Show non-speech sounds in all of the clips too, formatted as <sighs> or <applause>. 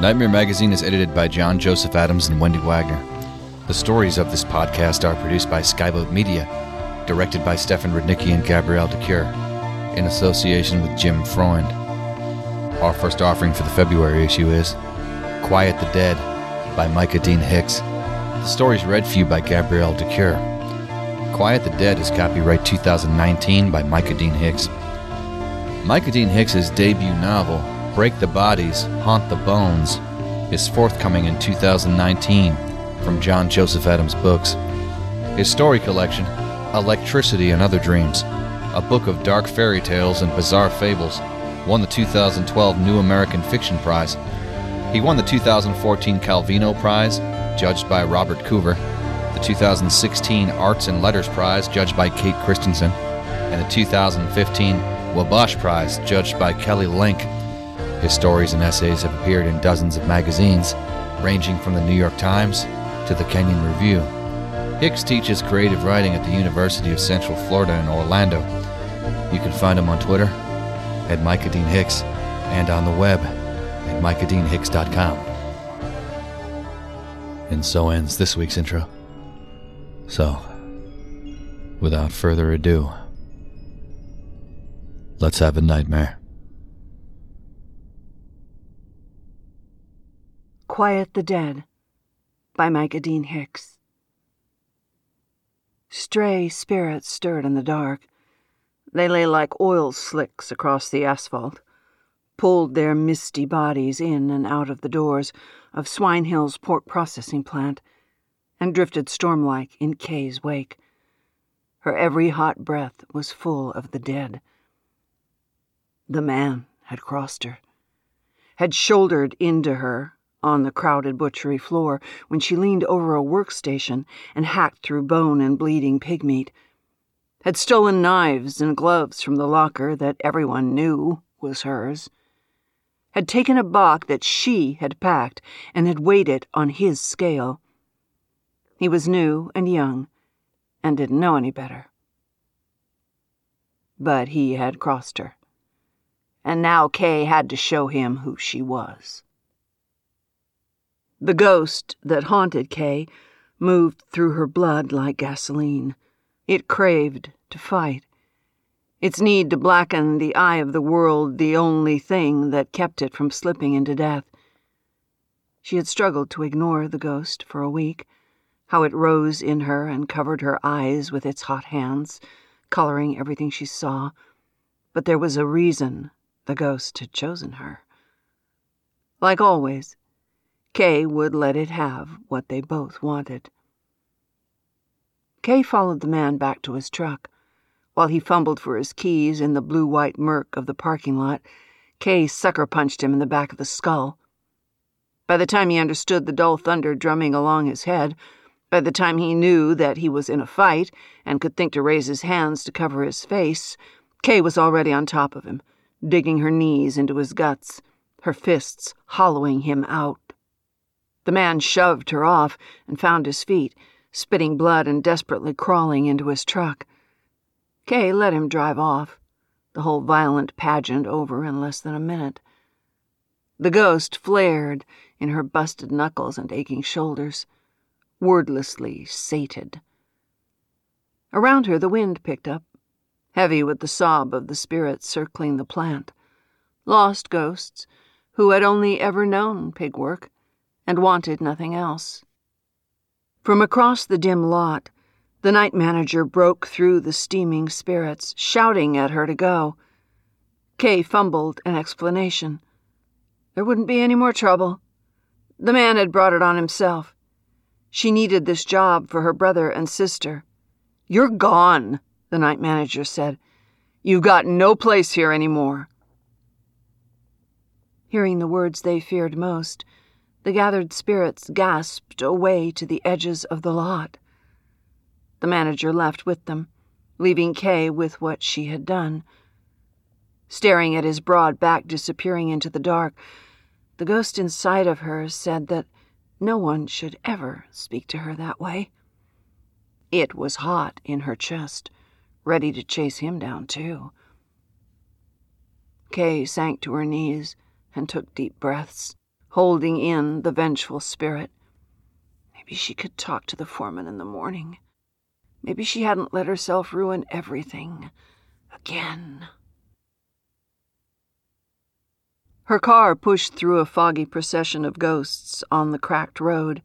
Nightmare Magazine is edited by John Joseph Adams and Wendy Wagner. The stories of this podcast are produced by Skyboat Media, directed by Stefan Rudnicki and Gabrielle de Cuir, in association with Jim Freund. Our first offering for the February issue is Quiet the Dead by Micah Dean Hicks. The story is read for you by Gabrielle de Cuir. Quiet the Dead is copyright 2019 by Micah Dean Hicks. Micah Dean Hicks's debut novel, Break the Bodies, Haunt the Bones, is forthcoming in 2019 from John Joseph Adams Books. His story collection, Electricity and Other Dreams, a book of dark fairy tales and bizarre fables, won the 2012 New American Fiction Prize. He won the 2014 Calvino Prize, judged by Robert Coover, the 2016 Arts and Letters Prize, judged by Kate Christensen, and the 2015 Wabash Prize, judged by Kelly Link. His stories and essays have appeared in dozens of magazines, ranging from the New York Times to the Kenyon Review. Hicks teaches creative writing at the University of Central Florida in Orlando. You can find him on Twitter at Micah Dean Hicks and on the web at micahdeanhicks.com. And so ends this week's intro. So, without further ado, let's have a nightmare. Quiet the Dead by Micah Dean Hicks. Stray spirits stirred in the dark. They lay like oil slicks across the asphalt, pulled their misty bodies in and out of the doors of Swine Hill's pork processing plant, and drifted stormlike in Kay's wake. Her every hot breath was full of the dead. The man had crossed her, had shouldered into her on the crowded butchery floor when she leaned over a workstation and hacked through bone and bleeding pig meat, had stolen knives and gloves from the locker that everyone knew was hers, had taken a box that she had packed and had weighed it on his scale. He was new and young and didn't know any better. But he had crossed her, and now Kay had to show him who she was. The ghost that haunted Kay moved through her blood like gasoline. It craved to fight. Its need to blacken the eye of the world the only thing that kept it from slipping into death. She had struggled to ignore the ghost for a week, how it rose in her and covered her eyes with its hot hands, coloring everything she saw. But there was a reason the ghost had chosen her. Like always, Kay would let it have what they both wanted. Kay followed the man back to his truck. While he fumbled for his keys in the blue white murk of the parking lot, Kay sucker punched him in the back of the skull. By the time he understood the dull thunder drumming along his head, by the time he knew that he was in a fight and could think to raise his hands to cover his face, Kay was already on top of him, digging her knees into his guts, her fists hollowing him out. The man shoved her off and found his feet, spitting blood and desperately crawling into his truck. Kay let him drive off, the whole violent pageant over in less than a minute. The ghost flared in her busted knuckles and aching shoulders, wordlessly sated. Around her the wind picked up, heavy with the sob of the spirits circling the plant. Lost ghosts who had only ever known pig work and wanted nothing else. From across the dim lot, The night manager broke through the steaming spirits, shouting at her to go. Kay fumbled an explanation. There wouldn't be any more trouble. The man had brought it on himself. She needed this job for her brother and sister. You're gone, the night manager said. You've got no place here anymore. Hearing the words they feared most, the gathered spirits gasped away to the edges of the lot. The manager left with them, leaving Kay with what she had done. Staring at his broad back disappearing into the dark, the ghost inside of her said that no one should ever speak to her that way. It was hot in her chest, ready to chase him down, too. Kay sank to her knees and took deep breaths, holding in the vengeful spirit. Maybe she could talk to the foreman in the morning. Maybe she hadn't let herself ruin everything again. Her car pushed through a foggy procession of ghosts on the cracked road.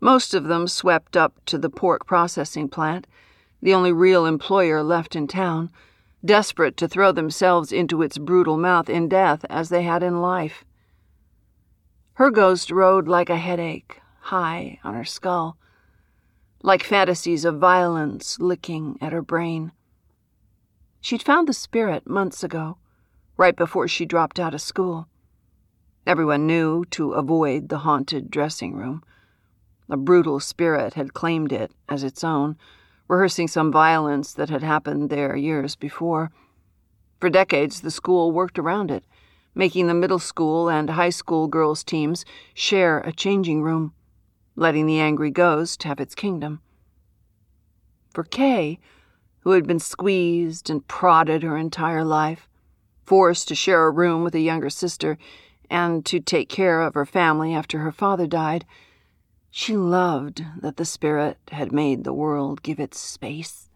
Most of them swept up to the pork processing plant, the only real employer left in town, desperate to throw themselves into its brutal mouth in death as they had in life. Her ghost rode like a headache, high on her skull, like fantasies of violence licking at her brain. She'd found the spirit months ago, right before she dropped out of school. Everyone knew to avoid the haunted dressing room. A brutal spirit had claimed it as its own, rehearsing some violence that had happened there years before. For decades, the school worked around it, making the middle school and high school girls' teams share a changing room letting the angry ghost have its kingdom. For Kay, who had been squeezed and prodded her entire life, forced to share a room with a younger sister, and to take care of her family after her father died, she loved that the spirit had made the world give it space.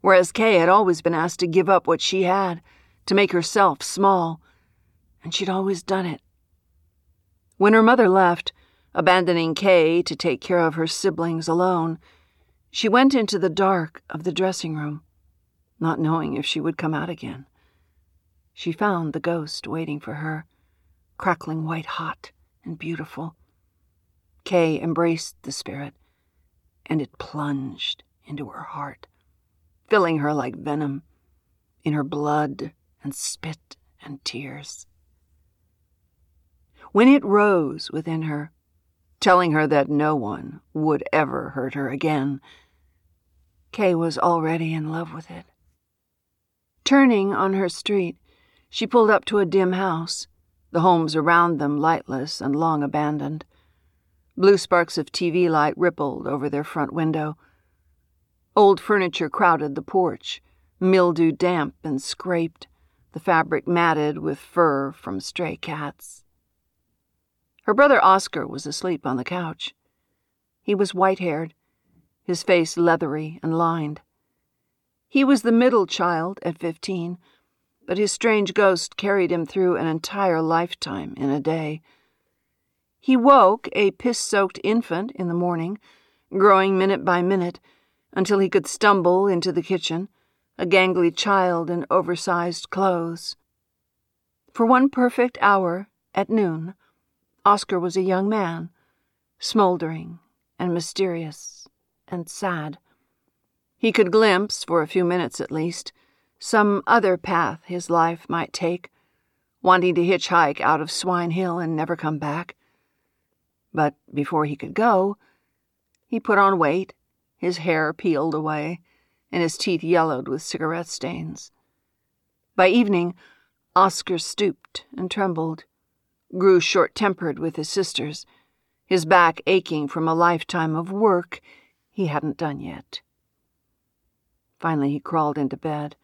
Whereas Kay had always been asked to give up what she had, to make herself small, and she'd always done it. When her mother left, Abandoning Kay to take care of her siblings alone, she went into the dark of the dressing room, not knowing if she would come out again. She found the ghost waiting for her, crackling white hot and beautiful. Kay embraced the spirit, and it plunged into her heart, filling her like venom, in her blood and spit and tears. When it rose within her, telling her that no one would ever hurt her again. Kay was already in love with it. Turning on her street, she pulled up to a dim house, the homes around them lightless and long abandoned. Blue sparks of TV light rippled over their front window. Old furniture crowded the porch, mildew damp and scraped, the fabric matted with fur from stray cats. Her brother Oscar was asleep on the couch. He was white haired, his face leathery and lined. He was the middle child at fifteen, but his strange ghost carried him through an entire lifetime in a day. He woke a piss soaked infant in the morning, growing minute by minute, until he could stumble into the kitchen, a gangly child in oversized clothes. For one perfect hour, at noon, Oscar was a young man, smoldering and mysterious and sad. He could glimpse, for a few minutes at least, some other path his life might take, wanting to hitchhike out of Swine Hill and never come back. But before he could go, he put on weight, his hair peeled away, and his teeth yellowed with cigarette stains. By evening, Oscar stooped and trembled grew short tempered with his sisters, his back aching from a lifetime of work he hadn't done yet. Finally, he crawled into bed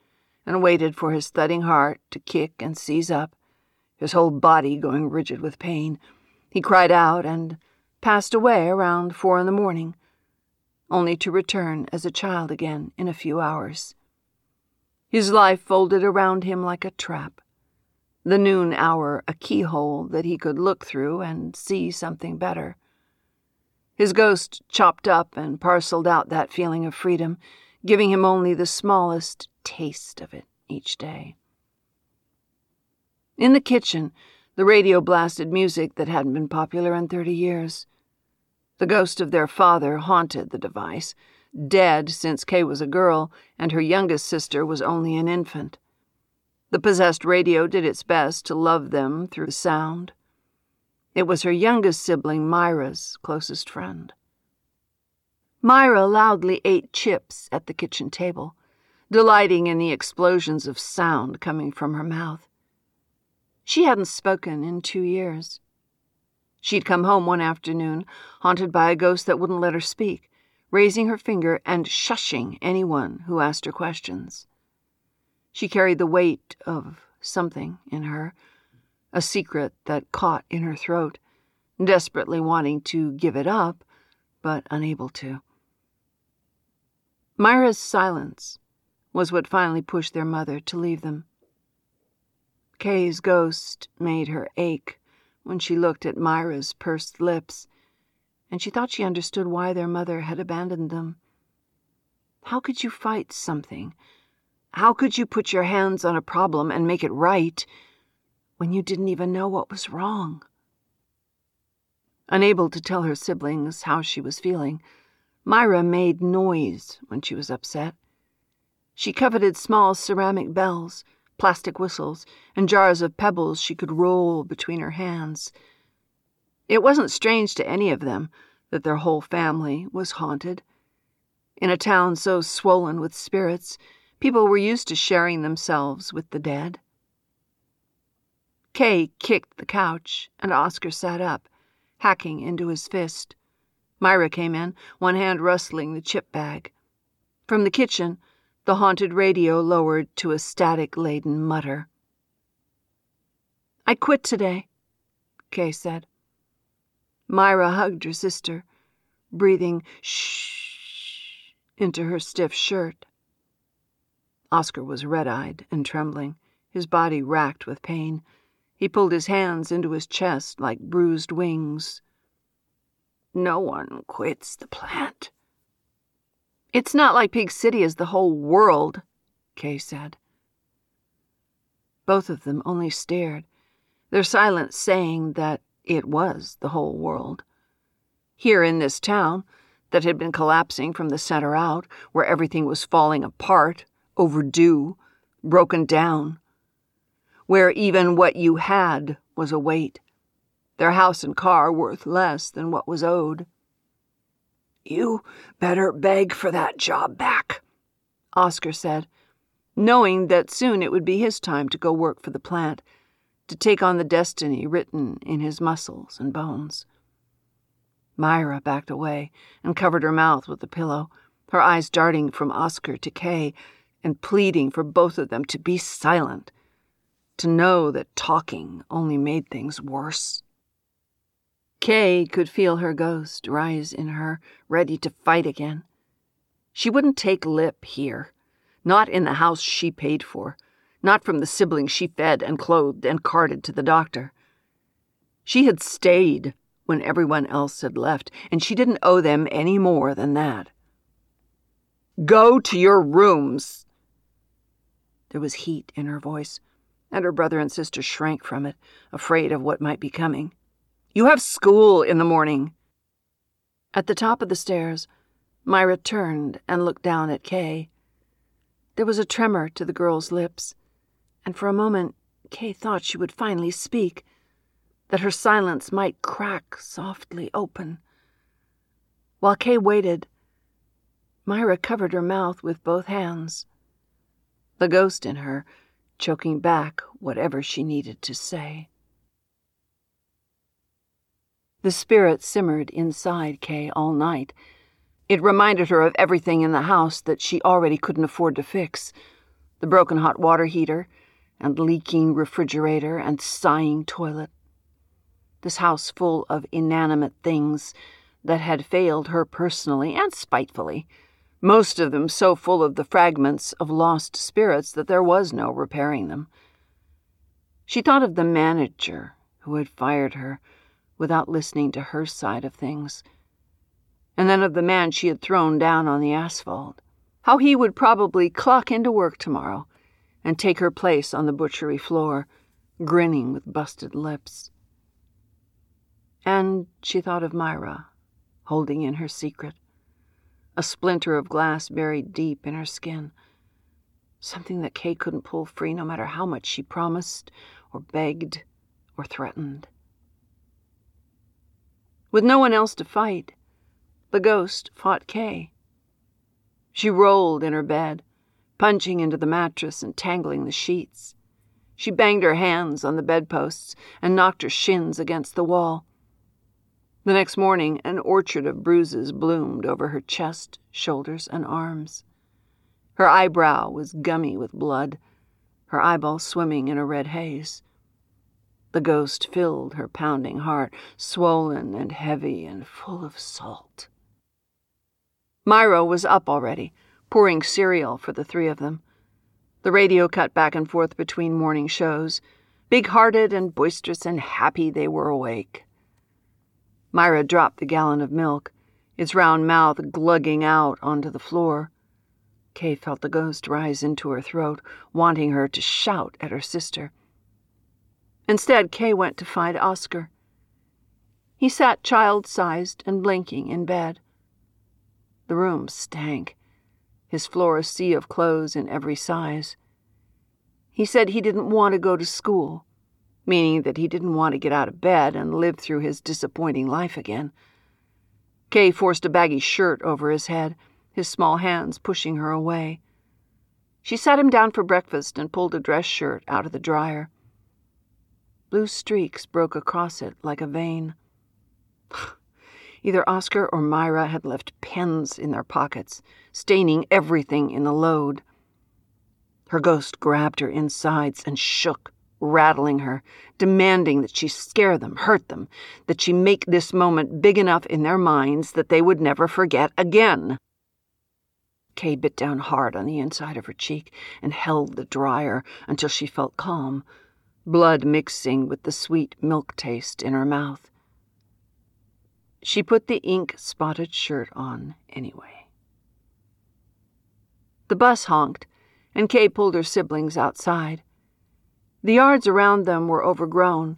and waited for his thudding heart to kick and seize up, his whole body going rigid with pain. He cried out and passed away around four in the morning, only to return as a child again in a few hours. His life folded around him like a trap the noon hour a keyhole that he could look through and see something better. His ghost chopped up and parceled out that feeling of freedom, giving him only the smallest taste of it each day. In the kitchen, the radio blasted music that hadn't been popular in 30 years. The ghost of their father haunted the device, dead since Kay was a girl and her youngest sister was only an infant. The possessed radio did its best to love them through sound. It was her youngest sibling, Myra's closest friend. Myra loudly ate chips at the kitchen table, delighting in the explosions of sound coming from her mouth. She hadn't spoken in two years. She'd come home one afternoon, haunted by a ghost that wouldn't let her speak, raising her finger and shushing anyone who asked her questions. She carried the weight of something in her, a secret that caught in her throat, desperately wanting to give it up, but unable to. Myra's silence was what finally pushed their mother to leave them. Kay's ghost made her ache when she looked at Myra's pursed lips, and she thought she understood why their mother had abandoned them. How could you fight something? How could you put your hands on a problem and make it right when you didn't even know what was wrong? Unable to tell her siblings how she was feeling, Myra made noise when she was upset. She coveted small ceramic bells, plastic whistles, and jars of pebbles she could roll between her hands. It wasn't strange to any of them that their whole family was haunted. In a town so swollen with spirits, people were used to sharing themselves with the dead. Kay kicked the couch, and Oscar sat up, hacking into his fist. Myra came in, one hand rustling the chip bag. From the kitchen, the haunted radio lowered to a static laden mutter. I quit today, Kay said. Myra hugged her sister, breathing shh into her stiff shirt. Oscar was red eyed and trembling, his body racked with pain. He pulled his hands into his chest like bruised wings. No one quits the plant. It's not like Pig City is the whole world, Kay said. Both of them only stared, their silence saying that it was the whole world. Here in this town, that had been collapsing from the center out, where everything was falling apart, overdue, broken down, where even what you had was a weight, their house and car worth less than what was owed. You better beg for that job back, Oscar said, knowing that soon it would be his time to go work for the plant, to take on the destiny written in his muscles and bones. Myra backed away and covered her mouth with the pillow, her eyes darting from Oscar to Kay and pleading for both of them to be silent to know that talking only made things worse. Kay could feel her ghost rise in her, ready to fight again. She wouldn't take lip here, not in the house she paid for, not from the siblings she fed and clothed and carted to the doctor. She had stayed when everyone else had left, and she didn't owe them any more than that. Go to your rooms! There was heat in her voice and her brother and sister shrank from it, afraid of what might be coming. You have school in the morning. At the top of the stairs, Myra turned and looked down at Kay. There was a tremor to the girl's lips, and for a moment Kay thought she would finally speak, that her silence might crack softly open. While Kay waited, Myra covered her mouth with both hands. The ghost in her choking back whatever she needed to say. The spirit simmered inside Kay all night. It reminded her of everything in the house that she already couldn't afford to fix the broken hot water heater, and leaking refrigerator, and sighing toilet. This house full of inanimate things that had failed her personally and spitefully most of them so full of the fragments of lost spirits that there was no repairing them. She thought of the manager who had fired her without listening to her side of things, and then of the man she had thrown down on the asphalt. How he would probably clock into work tomorrow and take her place on the butchery floor, grinning with busted lips. And she thought of Myra, holding in her secret, a splinter of glass buried deep in her skin, something that Kay couldn't pull free no matter how much she promised or begged or threatened. With no one else to fight, the ghost fought Kay. She rolled in her bed, punching into the mattress and tangling the sheets. She banged her hands on the bedposts and knocked her shins against the wall. The next morning, an orchard of bruises bloomed over her chest, shoulders, and arms. Her eyebrow was gummy with blood, her eyeball swimming in a red haze. The ghost filled her pounding heart, swollen and heavy and full of salt. Myra was up already, pouring cereal for the three of them. The radio cut back and forth between morning shows. Big hearted and boisterous and happy they were awake. Myra dropped the gallon of milk, its round mouth glugging out onto the floor. Kay felt the ghost rise into her throat, wanting her to shout at her sister. Instead, Kay went to find Oscar. He sat child sized and blinking in bed. The room stank his floor a sea of clothes in every size. He said he didn't want to go to school, meaning that he didn't want to get out of bed and live through his disappointing life again. Kay forced a baggy shirt over his head, his small hands pushing her away. She sat him down for breakfast and pulled a dress shirt out of the dryer. Blue streaks broke across it like a vein. <sighs> Either Oscar or Myra had left pens in their pockets, staining everything in the load. Her ghost grabbed her insides and shook, rattling her, demanding that she scare them, hurt them, that she make this moment big enough in their minds that they would never forget again. Kay bit down hard on the inside of her cheek and held the dryer until she felt calm, blood mixing with the sweet milk taste in her mouth. She put the ink spotted shirt on anyway. The bus honked, and Kay pulled her siblings outside. The yards around them were overgrown,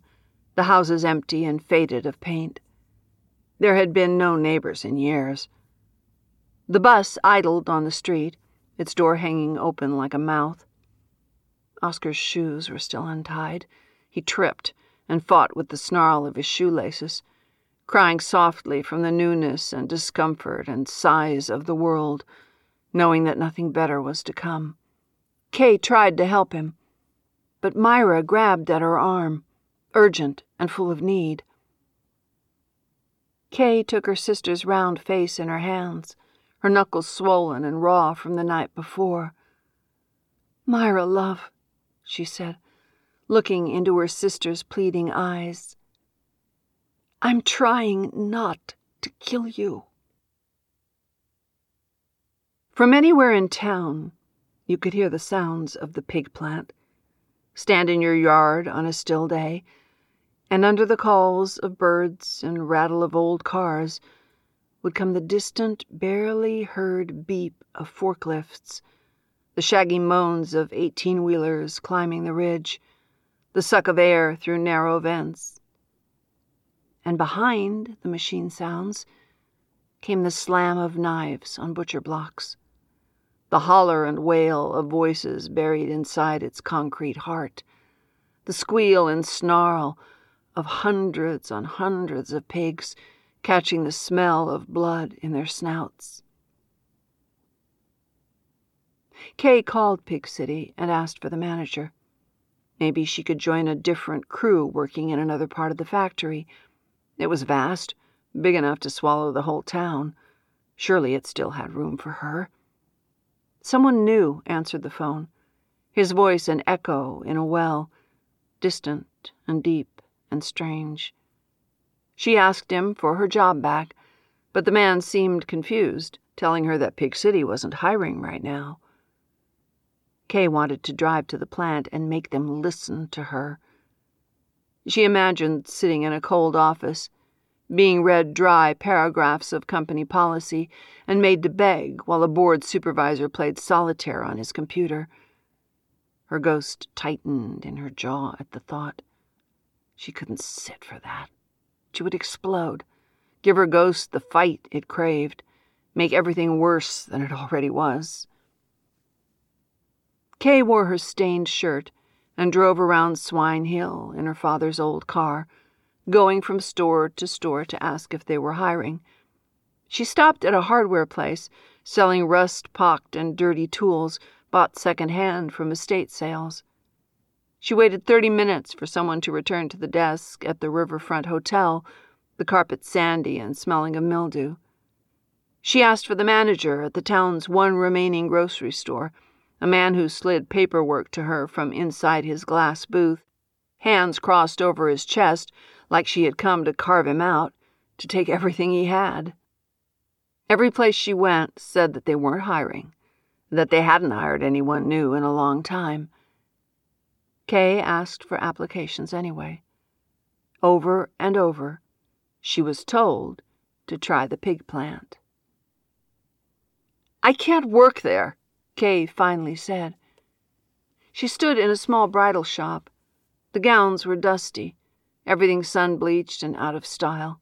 the houses empty and faded of paint. There had been no neighbors in years. The bus idled on the street, its door hanging open like a mouth. Oscar's shoes were still untied. He tripped and fought with the snarl of his shoelaces crying softly from the newness and discomfort and size of the world, knowing that nothing better was to come. Kay tried to help him, but Myra grabbed at her arm, urgent and full of need. Kay took her sister's round face in her hands, her knuckles swollen and raw from the night before. Myra, love, she said, looking into her sister's pleading eyes. I'm trying not to kill you. From anywhere in town, you could hear the sounds of the pig plant. Stand in your yard on a still day, and under the calls of birds and rattle of old cars would come the distant, barely heard beep of forklifts, the shaggy moans of eighteen wheelers climbing the ridge, the suck of air through narrow vents. And behind the machine sounds came the slam of knives on butcher blocks, the holler and wail of voices buried inside its concrete heart, the squeal and snarl of hundreds on hundreds of pigs catching the smell of blood in their snouts. Kay called Pig City and asked for the manager. Maybe she could join a different crew working in another part of the factory it was vast, big enough to swallow the whole town. Surely it still had room for her. Someone new answered the phone, his voice an echo in a well, distant and deep and strange. She asked him for her job back, but the man seemed confused, telling her that Pig City wasn't hiring right now. Kay wanted to drive to the plant and make them listen to her she imagined sitting in a cold office, being read dry paragraphs of company policy and made to beg while a board supervisor played solitaire on his computer. Her ghost tightened in her jaw at the thought. She couldn't sit for that. She would explode, give her ghost the fight it craved, make everything worse than it already was. Kay wore her stained shirt and drove around Swine Hill in her father's old car, going from store to store to ask if they were hiring. She stopped at a hardware place selling rust-pocked and dirty tools bought second-hand from estate sales. She waited 30 minutes for someone to return to the desk at the Riverfront Hotel, the carpet sandy and smelling of mildew. She asked for the manager at the town's one remaining grocery store, a man who slid paperwork to her from inside his glass booth, hands crossed over his chest like she had come to carve him out, to take everything he had. Every place she went said that they weren't hiring, that they hadn't hired anyone new in a long time. Kay asked for applications anyway. Over and over, she was told to try the pig plant. I can't work there, Kay finally said. She stood in a small bridal shop. The gowns were dusty, everything sun bleached and out of style.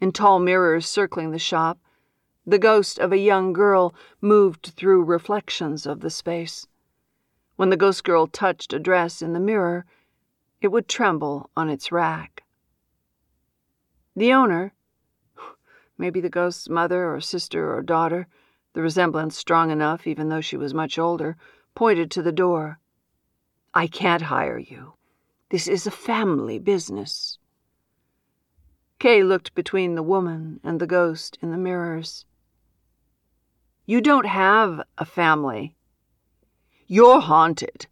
In tall mirrors circling the shop, the ghost of a young girl moved through reflections of the space. When the ghost girl touched a dress in the mirror, it would tremble on its rack. The owner, maybe the ghost's mother or sister or daughter, the resemblance strong enough even though she was much older, pointed to the door. I can't hire you. This is a family business. Kay looked between the woman and the ghost in the mirrors. You don't have a family. You're haunted,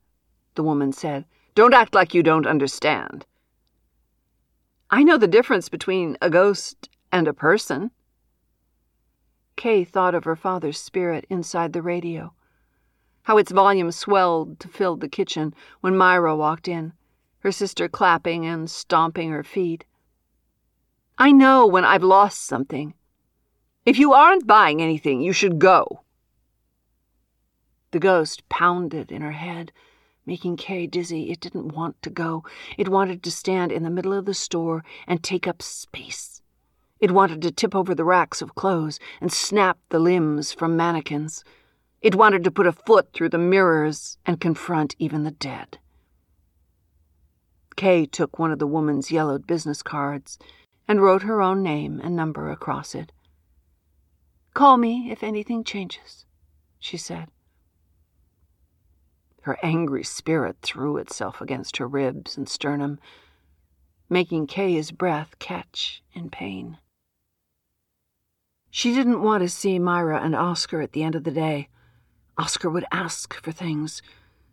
the woman said. Don't act like you don't understand. I know the difference between a ghost and a person. Kay thought of her father's spirit inside the radio, how its volume swelled to fill the kitchen when Myra walked in, her sister clapping and stomping her feet. I know when I've lost something. If you aren't buying anything, you should go. The ghost pounded in her head, making Kay dizzy. It didn't want to go. It wanted to stand in the middle of the store and take up space. It wanted to tip over the racks of clothes and snap the limbs from mannequins. It wanted to put a foot through the mirrors and confront even the dead. Kay took one of the woman's yellowed business cards and wrote her own name and number across it. Call me if anything changes, she said. Her angry spirit threw itself against her ribs and sternum, making Kay's breath catch in pain. She didn't want to see Myra and Oscar at the end of the day. Oscar would ask for things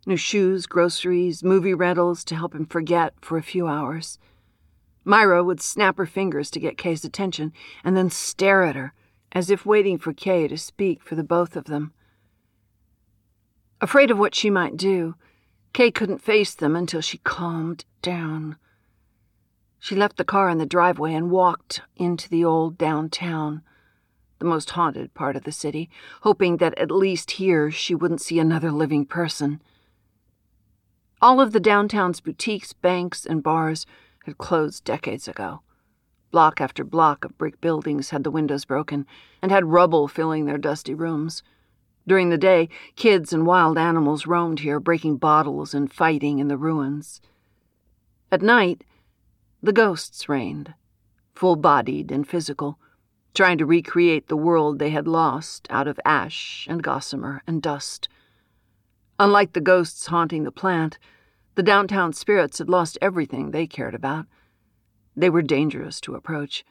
new shoes, groceries, movie rentals to help him forget for a few hours. Myra would snap her fingers to get Kay's attention and then stare at her, as if waiting for Kay to speak for the both of them. Afraid of what she might do, Kay couldn't face them until she calmed down. She left the car in the driveway and walked into the old downtown the most haunted part of the city, hoping that at least here she wouldn't see another living person. All of the downtown's boutiques, banks, and bars had closed decades ago. Block after block of brick buildings had the windows broken and had rubble filling their dusty rooms. During the day, kids and wild animals roamed here, breaking bottles and fighting in the ruins. At night, the ghosts reigned, full bodied and physical trying to recreate the world they had lost out of ash and gossamer and dust. Unlike the ghosts haunting the plant, the downtown spirits had lost everything they cared about. They were dangerous to approach,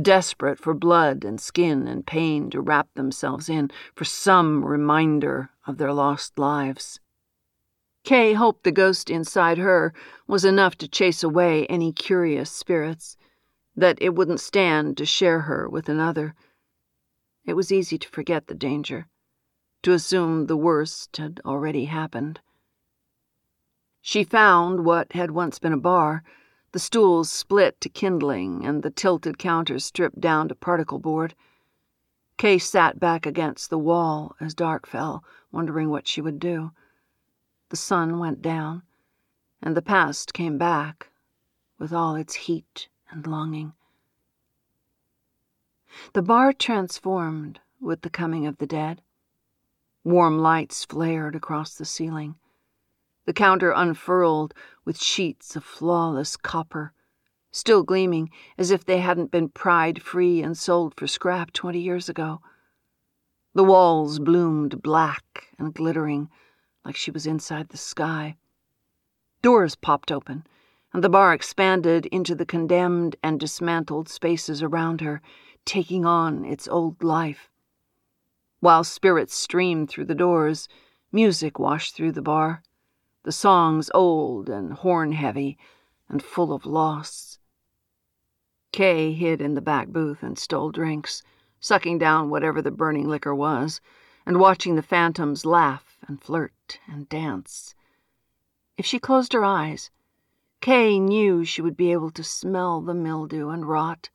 desperate for blood and skin and pain to wrap themselves in for some reminder of their lost lives. Kay hoped the ghost inside her was enough to chase away any curious spirits that it wouldn't stand to share her with another. It was easy to forget the danger, to assume the worst had already happened. She found what had once been a bar, The stools split to kindling and the tilted counters stripped down to particle board. Kay sat back against the wall as dark fell, wondering what she would do. The sun went down, and the past came back with all its heat and longing. The bar transformed with the coming of the dead. Warm lights flared across the ceiling. The counter unfurled with sheets of flawless copper, still gleaming as if they hadn't been pried free and sold for scrap twenty years ago. The walls bloomed black and glittering like she was inside the sky. Doors popped open, and the bar expanded into the condemned and dismantled spaces around her, taking on its old life. While spirits streamed through the doors, music washed through the bar, the songs old and horn heavy and full of loss. Kay hid in the back booth and stole drinks, sucking down whatever the burning liquor was, and watching the phantoms laugh and flirt and dance. If she closed her eyes, Kay knew she would be able to smell the mildew and rot,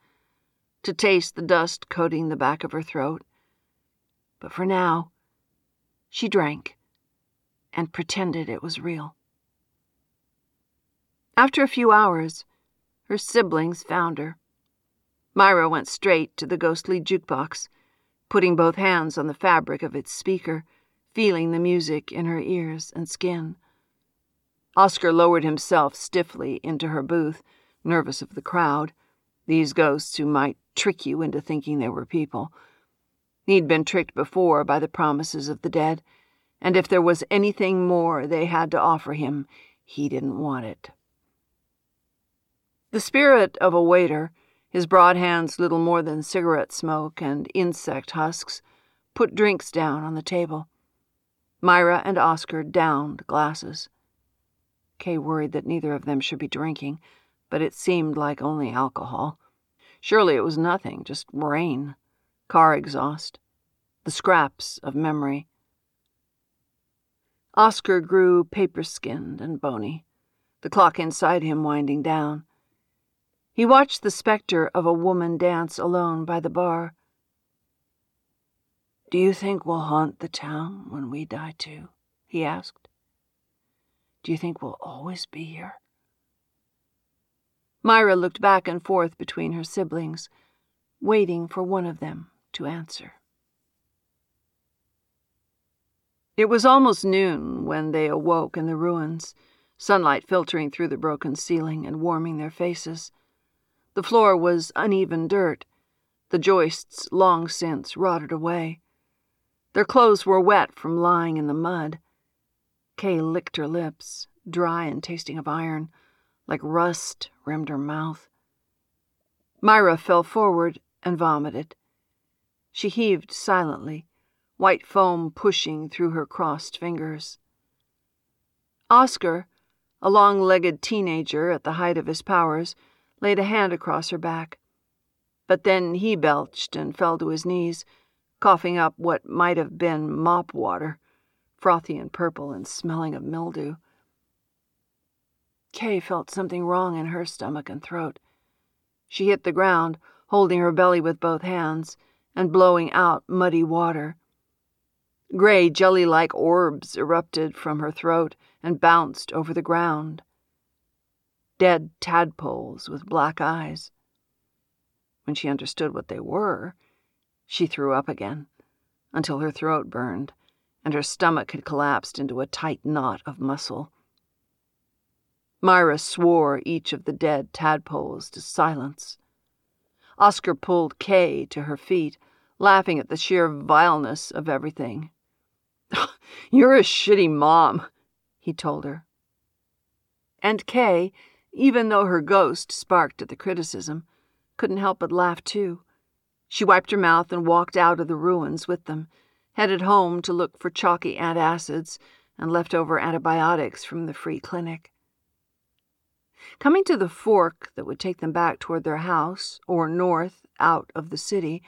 to taste the dust coating the back of her throat. But for now, she drank and pretended it was real. After a few hours, her siblings found her. Myra went straight to the ghostly jukebox, putting both hands on the fabric of its speaker, feeling the music in her ears and skin. Oscar lowered himself stiffly into her booth, nervous of the crowd, these ghosts who might trick you into thinking they were people. He'd been tricked before by the promises of the dead, and if there was anything more they had to offer him, he didn't want it. The spirit of a waiter, his broad hands little more than cigarette smoke and insect husks, put drinks down on the table. Myra and Oscar downed glasses. Kay worried that neither of them should be drinking, but it seemed like only alcohol. Surely it was nothing, just rain, car exhaust, the scraps of memory. Oscar grew paper skinned and bony, the clock inside him winding down. He watched the specter of a woman dance alone by the bar. Do you think we'll haunt the town when we die too? he asked. Do you think we'll always be here? Myra looked back and forth between her siblings, waiting for one of them to answer. It was almost noon when they awoke in the ruins, sunlight filtering through the broken ceiling and warming their faces. The floor was uneven dirt, the joists long since rotted away. Their clothes were wet from lying in the mud. Kay licked her lips, dry and tasting of iron, like rust rimmed her mouth. Myra fell forward and vomited. She heaved silently white foam pushing through her crossed fingers. Oscar, a long legged teenager at the height of his powers, laid a hand across her back. But then he belched and fell to his knees, coughing up what might have been mop water, frothy and purple and smelling of mildew. Kay felt something wrong in her stomach and throat. She hit the ground, holding her belly with both hands and blowing out muddy water. Gray, jelly like orbs erupted from her throat and bounced over the ground. Dead tadpoles with black eyes. When she understood what they were, she threw up again until her throat burned and her stomach had collapsed into a tight knot of muscle. Myra swore each of the dead tadpoles to silence. Oscar pulled Kay to her feet, laughing at the sheer vileness of everything. <laughs> You're a shitty mom, he told her. And Kay, even though her ghost sparked at the criticism, couldn't help but laugh too. She wiped her mouth and walked out of the ruins with them, headed home to look for chalky antacids and leftover antibiotics from the free clinic. Coming to the fork that would take them back toward their house, or north, out of the city,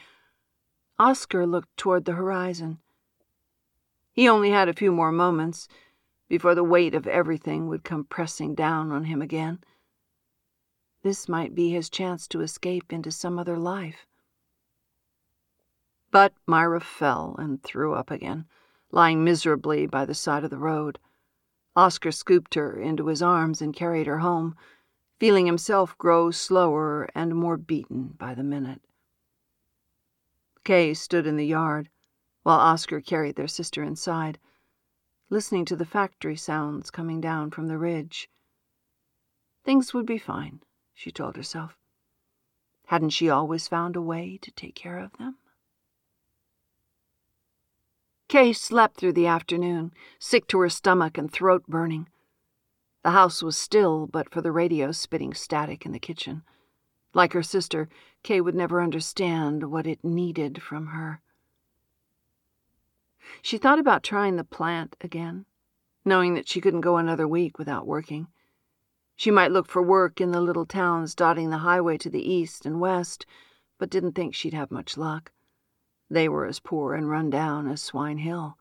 Oscar looked toward the horizon. He only had a few more moments before the weight of everything would come pressing down on him again. This might be his chance to escape into some other life. But Myra fell and threw up again, lying miserably by the side of the road. Oscar scooped her into his arms and carried her home, feeling himself grow slower and more beaten by the minute. Kay stood in the yard while Oscar carried their sister inside, listening to the factory sounds coming down from the ridge. Things would be fine, she told herself. Hadn't she always found a way to take care of them? Kay slept through the afternoon, sick to her stomach and throat burning. The house was still, but for the radio spitting static in the kitchen. Like her sister, Kay would never understand what it needed from her. She thought about trying the plant again, knowing that she couldn't go another week without working. She might look for work in the little towns dotting the highway to the east and west, but didn't think she'd have much luck. They were as poor and run down as Swine Hill.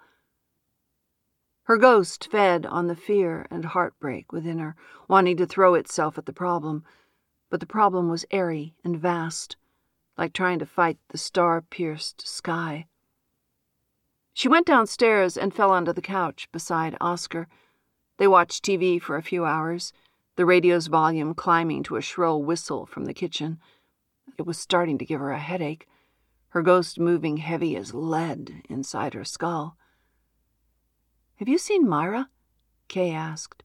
Her ghost fed on the fear and heartbreak within her, wanting to throw itself at the problem, but the problem was airy and vast, like trying to fight the star pierced sky. She went downstairs and fell onto the couch beside Oscar. They watched TV for a few hours, the radio's volume climbing to a shrill whistle from the kitchen. It was starting to give her a headache her ghost moving heavy as lead inside her skull. Have you seen Myra? Kay asked.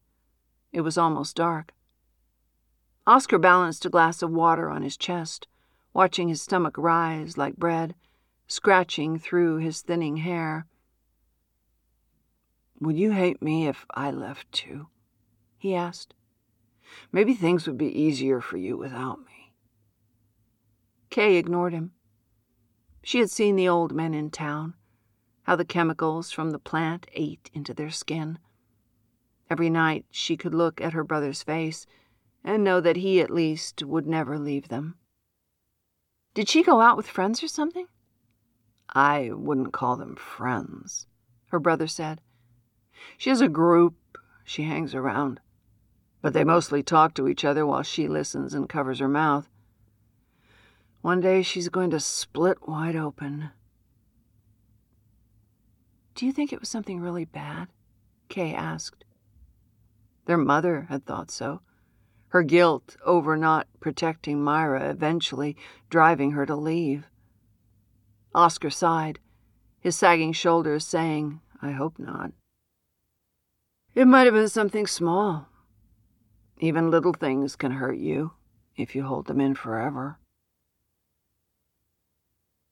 It was almost dark. Oscar balanced a glass of water on his chest, watching his stomach rise like bread, scratching through his thinning hair. Would you hate me if I left too? he asked. Maybe things would be easier for you without me. Kay ignored him. She had seen the old men in town, how the chemicals from the plant ate into their skin. Every night she could look at her brother's face and know that he at least would never leave them. Did she go out with friends or something? I wouldn't call them friends, her brother said. She has a group she hangs around, but they mostly talk to each other while she listens and covers her mouth. One day she's going to split wide open. Do you think it was something really bad? Kay asked. Their mother had thought so. Her guilt over not protecting Myra eventually driving her to leave. Oscar sighed, his sagging shoulders saying, I hope not. It might have been something small. Even little things can hurt you if you hold them in forever.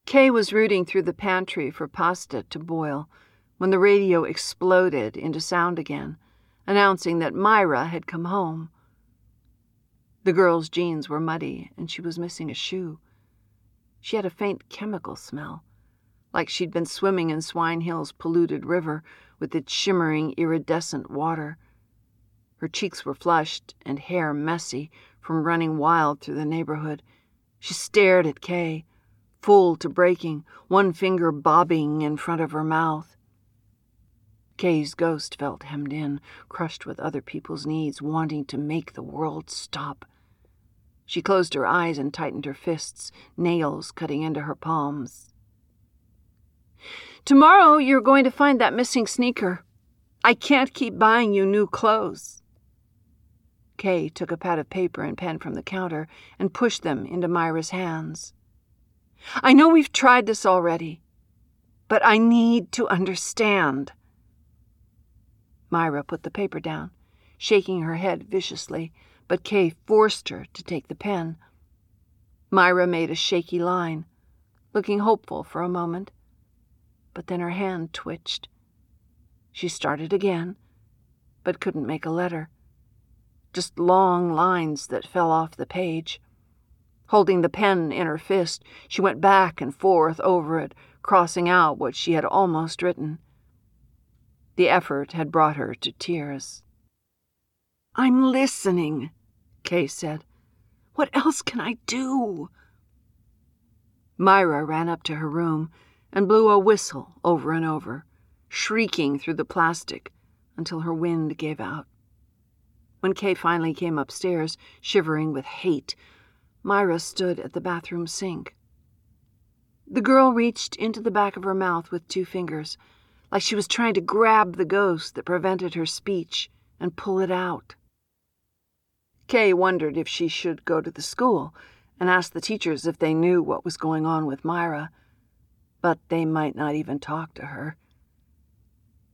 Kay was rooting through the pantry for pasta to boil when the radio exploded into sound again, announcing that Myra had come home. The girl's jeans were muddy and she was missing a shoe. She had a faint chemical smell, like she'd been swimming in Swine Hill's polluted river with its shimmering iridescent water. Her cheeks were flushed and hair messy from running wild through the neighborhood. She stared at Kay full to breaking, one finger bobbing in front of her mouth. Kay's ghost felt hemmed in, crushed with other people's needs, wanting to make the world stop. She closed her eyes and tightened her fists, nails cutting into her palms. Tomorrow you're going to find that missing sneaker. I can't keep buying you new clothes. Kay took a pad of paper and pen from the counter and pushed them into Myra's hands. I know we've tried this already, but I need to understand. Myra put the paper down, shaking her head viciously, but Kay forced her to take the pen. Myra made a shaky line, looking hopeful for a moment, but then her hand twitched. She started again, but couldn't make a letter. Just long lines that fell off the page. Holding the pen in her fist, she went back and forth over it, crossing out what she had almost written. The effort had brought her to tears. I'm listening, Kay said. What else can I do? Myra ran up to her room and blew a whistle over and over, shrieking through the plastic until her wind gave out. When Kay finally came upstairs, shivering with hate, Myra stood at the bathroom sink. The girl reached into the back of her mouth with two fingers, like she was trying to grab the ghost that prevented her speech and pull it out. Kay wondered if she should go to the school and ask the teachers if they knew what was going on with Myra, but they might not even talk to her.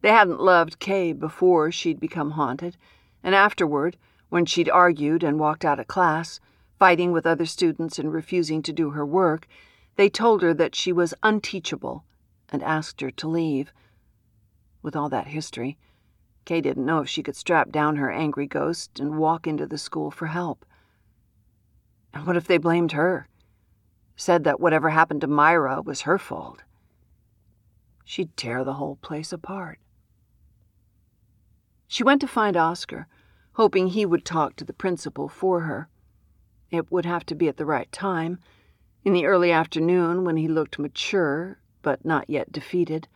They hadn't loved Kay before she'd become haunted, and afterward, when she'd argued and walked out of class, fighting with other students and refusing to do her work, they told her that she was unteachable and asked her to leave. With all that history, Kay didn't know if she could strap down her angry ghost and walk into the school for help. And what if they blamed her? Said that whatever happened to Myra was her fault? She'd tear the whole place apart. She went to find Oscar, hoping he would talk to the principal for her. It would have to be at the right time, in the early afternoon when he looked mature, but not yet defeated.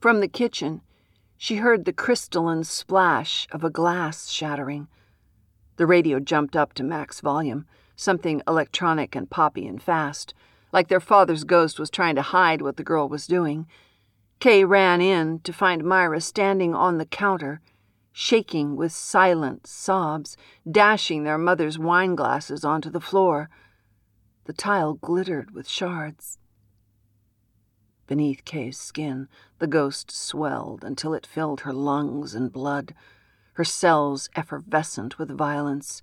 From the kitchen, she heard the crystalline splash of a glass shattering. The radio jumped up to max volume, something electronic and poppy and fast, like their father's ghost was trying to hide what the girl was doing. Kay ran in to find Myra standing on the counter, shaking with silent sobs, dashing their mother's wine glasses onto the floor. The tile glittered with shards. Beneath Kay's skin, the ghost swelled until it filled her lungs and blood, her cells effervescent with violence.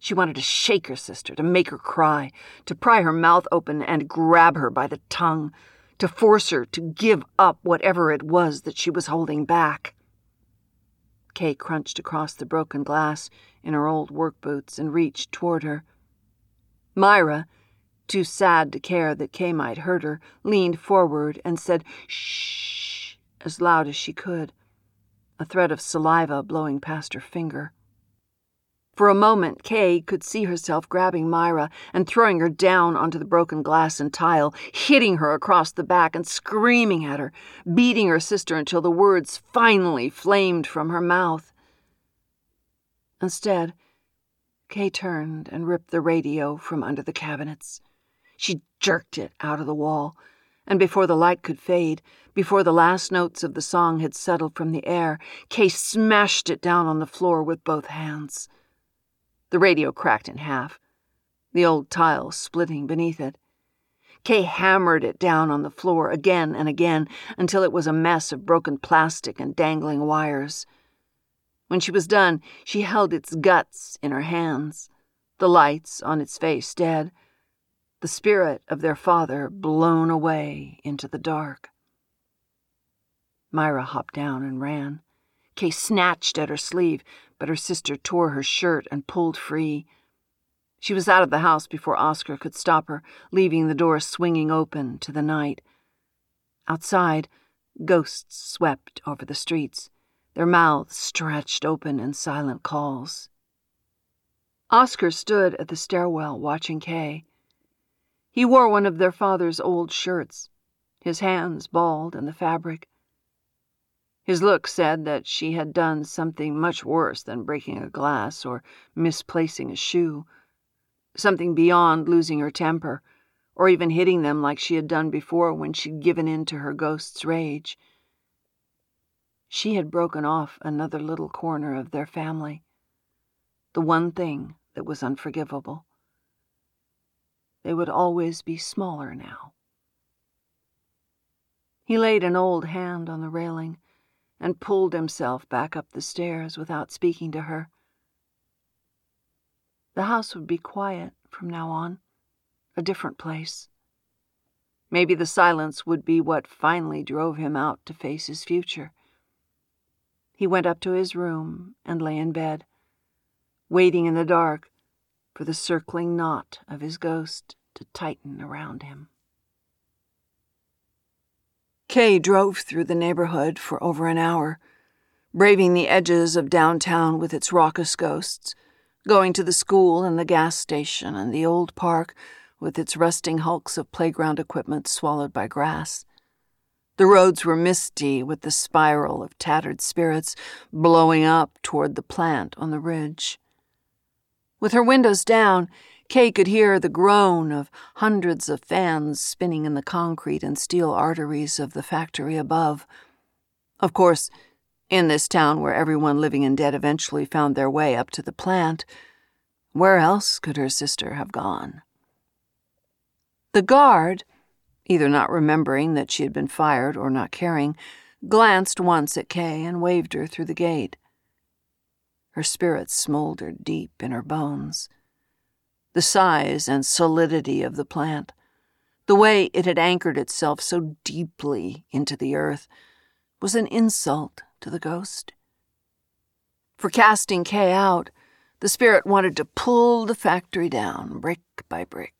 She wanted to shake her sister, to make her cry, to pry her mouth open and grab her by the tongue to force her to give up whatever it was that she was holding back. Kay crunched across the broken glass in her old work boots and reached toward her. Myra, too sad to care that Kay might hurt her, leaned forward and said, Shh, as loud as she could, a thread of saliva blowing past her finger. For a moment, Kay could see herself grabbing Myra and throwing her down onto the broken glass and tile, hitting her across the back and screaming at her, beating her sister until the words finally flamed from her mouth. Instead, Kay turned and ripped the radio from under the cabinets. She jerked it out of the wall, and before the light could fade, before the last notes of the song had settled from the air, Kay smashed it down on the floor with both hands. The radio cracked in half, the old tile splitting beneath it. Kay hammered it down on the floor again and again until it was a mess of broken plastic and dangling wires. When she was done, she held its guts in her hands, the lights on its face dead, the spirit of their father blown away into the dark. Myra hopped down and ran. Kay snatched at her sleeve, but her sister tore her shirt and pulled free. She was out of the house before Oscar could stop her, leaving the door swinging open to the night. Outside, ghosts swept over the streets, their mouths stretched open in silent calls. Oscar stood at the stairwell watching Kay. He wore one of their father's old shirts, his hands balled in the fabric. His look said that she had done something much worse than breaking a glass or misplacing a shoe, something beyond losing her temper, or even hitting them like she had done before when she'd given in to her ghost's rage. She had broken off another little corner of their family, the one thing that was unforgivable. They would always be smaller now. He laid an old hand on the railing and pulled himself back up the stairs without speaking to her. The house would be quiet from now on, a different place. Maybe the silence would be what finally drove him out to face his future. He went up to his room and lay in bed, waiting in the dark for the circling knot of his ghost to tighten around him. Kay drove through the neighborhood for over an hour, braving the edges of downtown with its raucous ghosts, going to the school and the gas station and the old park with its rusting hulks of playground equipment swallowed by grass. The roads were misty with the spiral of tattered spirits blowing up toward the plant on the ridge. With her windows down, Kay could hear the groan of hundreds of fans spinning in the concrete and steel arteries of the factory above. Of course, in this town where everyone living and dead eventually found their way up to the plant, where else could her sister have gone? The guard, either not remembering that she had been fired or not caring, glanced once at Kay and waved her through the gate. Her spirit smoldered deep in her bones the size and solidity of the plant, the way it had anchored itself so deeply into the earth, was an insult to the ghost. For casting Kay out, the spirit wanted to pull the factory down brick by brick.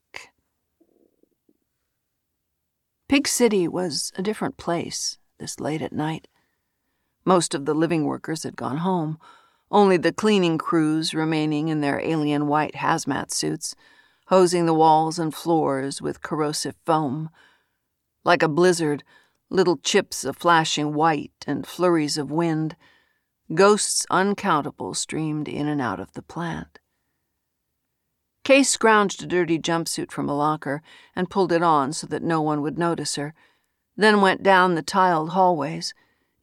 Pig City was a different place this late at night. Most of the living workers had gone home only the cleaning crews remaining in their alien white hazmat suits, hosing the walls and floors with corrosive foam. Like a blizzard, little chips of flashing white and flurries of wind, ghosts uncountable streamed in and out of the plant. Kay scrounged a dirty jumpsuit from a locker and pulled it on so that no one would notice her, then went down the tiled hallways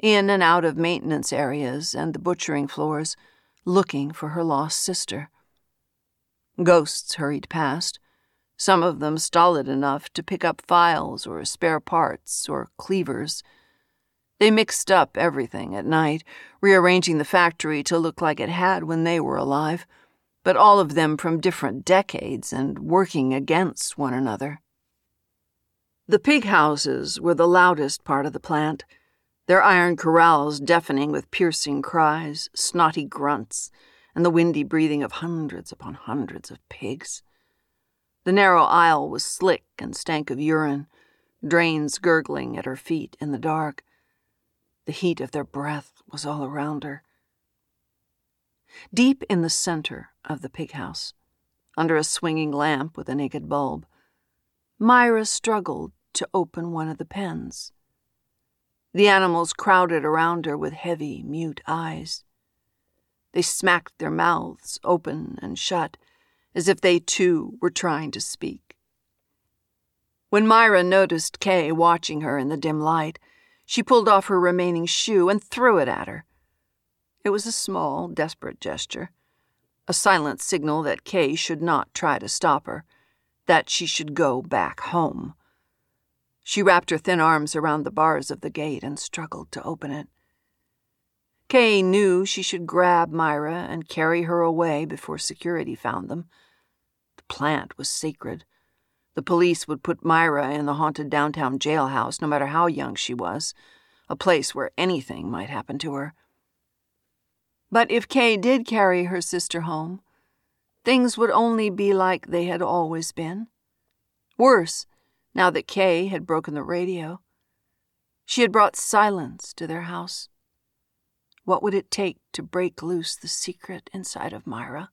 in and out of maintenance areas and the butchering floors, looking for her lost sister. Ghosts hurried past, some of them stolid enough to pick up files or spare parts or cleavers. They mixed up everything at night, rearranging the factory to look like it had when they were alive, but all of them from different decades and working against one another. The pig houses were the loudest part of the plant their iron corrals deafening with piercing cries, snotty grunts, and the windy breathing of hundreds upon hundreds of pigs. The narrow aisle was slick and stank of urine, drains gurgling at her feet in the dark. The heat of their breath was all around her. Deep in the center of the pig house, under a swinging lamp with a naked bulb, Myra struggled to open one of the pens. The animals crowded around her with heavy, mute eyes. They smacked their mouths open and shut, as if they too were trying to speak. When Myra noticed Kay watching her in the dim light, she pulled off her remaining shoe and threw it at her. It was a small, desperate gesture, a silent signal that Kay should not try to stop her, that she should go back home. She wrapped her thin arms around the bars of the gate and struggled to open it. Kay knew she should grab Myra and carry her away before security found them. The plant was sacred. The police would put Myra in the haunted downtown jailhouse no matter how young she was, a place where anything might happen to her. But if Kay did carry her sister home, things would only be like they had always been. Worse, now that Kay had broken the radio. She had brought silence to their house. What would it take to break loose the secret inside of Myra?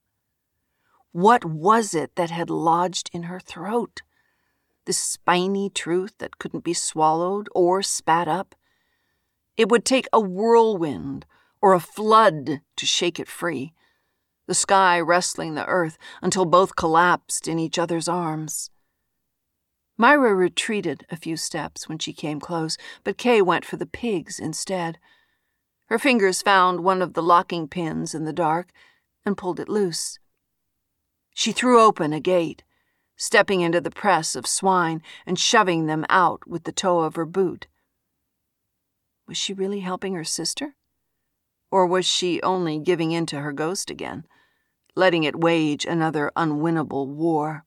What was it that had lodged in her throat? This spiny truth that couldn't be swallowed or spat up? It would take a whirlwind or a flood to shake it free, the sky wrestling the earth until both collapsed in each other's arms. Myra retreated a few steps when she came close, but Kay went for the pigs instead. Her fingers found one of the locking pins in the dark and pulled it loose. She threw open a gate, stepping into the press of swine and shoving them out with the toe of her boot. Was she really helping her sister? Or was she only giving in to her ghost again, letting it wage another unwinnable war?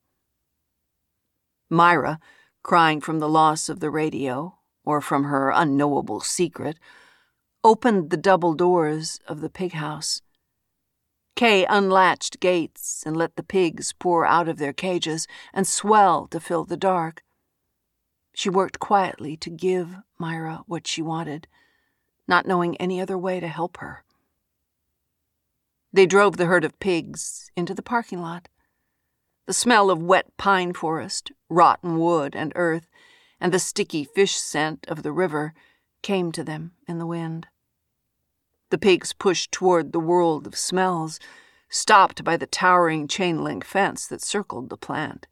Myra, crying from the loss of the radio or from her unknowable secret, opened the double doors of the pig house. Kay unlatched gates and let the pigs pour out of their cages and swell to fill the dark. She worked quietly to give Myra what she wanted, not knowing any other way to help her. They drove the herd of pigs into the parking lot the smell of wet pine forest, rotten wood, and earth, and the sticky fish scent of the river came to them in the wind. The pigs pushed toward the world of smells, stopped by the towering chain link fence that circled the plant.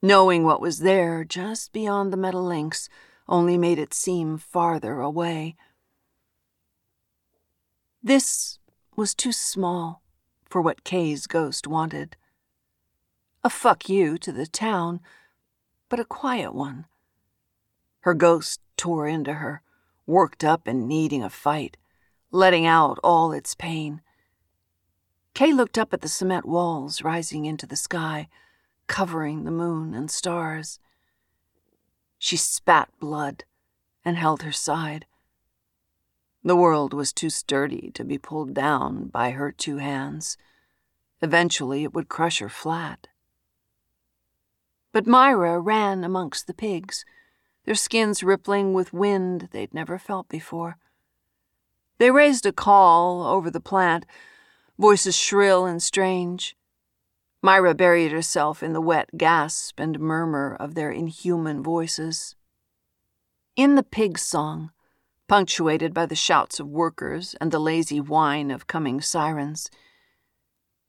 Knowing what was there just beyond the metal links only made it seem farther away. This was too small for what Kay's ghost wanted. A fuck you to the town, but a quiet one. Her ghost tore into her, worked up and needing a fight, letting out all its pain. Kay looked up at the cement walls rising into the sky, covering the moon and stars. She spat blood and held her side. The world was too sturdy to be pulled down by her two hands. Eventually, it would crush her flat. But Myra ran amongst the pigs, their skins rippling with wind they'd never felt before. They raised a call over the plant, voices shrill and strange. Myra buried herself in the wet gasp and murmur of their inhuman voices. In the pig song, punctuated by the shouts of workers and the lazy whine of coming sirens,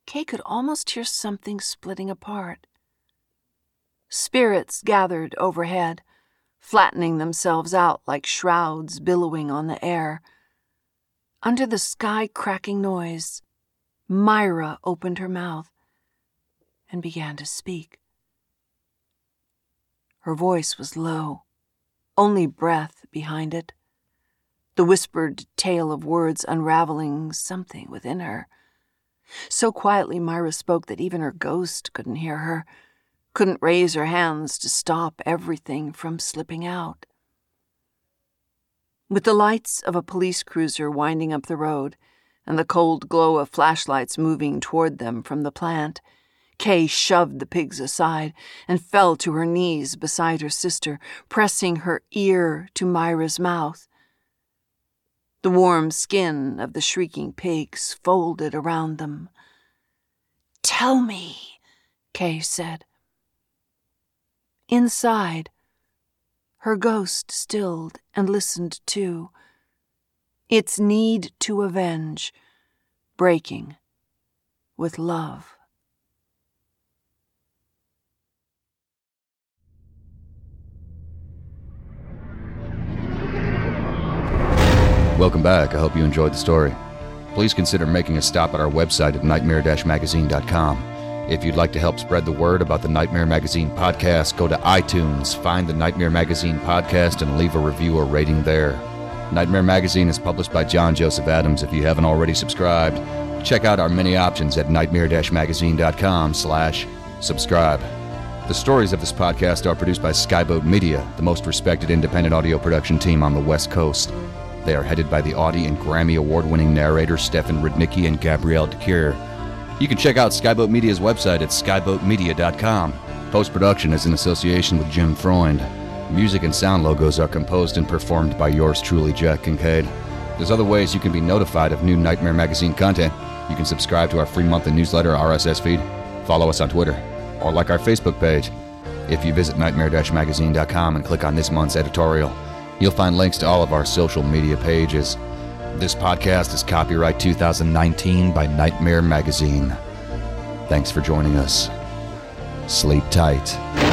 Kay could almost hear something splitting apart. Spirits gathered overhead, flattening themselves out like shrouds billowing on the air. Under the sky cracking noise, Myra opened her mouth and began to speak. Her voice was low, only breath behind it the whispered tale of words unraveling something within her. So quietly Myra spoke that even her ghost couldn't hear her, couldn't raise her hands to stop everything from slipping out. With the lights of a police cruiser winding up the road and the cold glow of flashlights moving toward them from the plant, Kay shoved the pigs aside and fell to her knees beside her sister, pressing her ear to Myra's mouth. The warm skin of the shrieking pigs folded around them. Tell me, Kay said. Inside, her ghost stilled and listened too. Its need to avenge, breaking with love. Welcome back. I hope you enjoyed the story. Please consider making a stop at our website at nightmare-magazine.com. If you'd like to help spread the word about the Nightmare Magazine podcast, go to iTunes, find the Nightmare Magazine podcast, and leave a review or rating there. Nightmare Magazine is published by John Joseph Adams. If you haven't already subscribed, check out our many options at nightmare-magazine.com slash subscribe. The stories of this podcast are produced by Skyboat Media, the most respected independent audio production team on the West Coast. They are headed by the Audie and Grammy award winning narrators Stefan Rudnicki and Gabrielle de Cuir. You can check out Skyboat Media's website at skyboatmedia.com. Post production is in association with Jim Freund. Music and sound logos are composed and performed by yours truly, Jack Kincaid. There's other ways you can be notified of new Nightmare Magazine content. You can subscribe to our free monthly newsletter RSS feed, follow us on Twitter, or like our Facebook page. If you visit nightmare-magazine.com and click on this month's editorial, You'll find links to all of our social media pages. This podcast is copyright 2019 by Nightmare Magazine. Thanks for joining us. Sleep tight.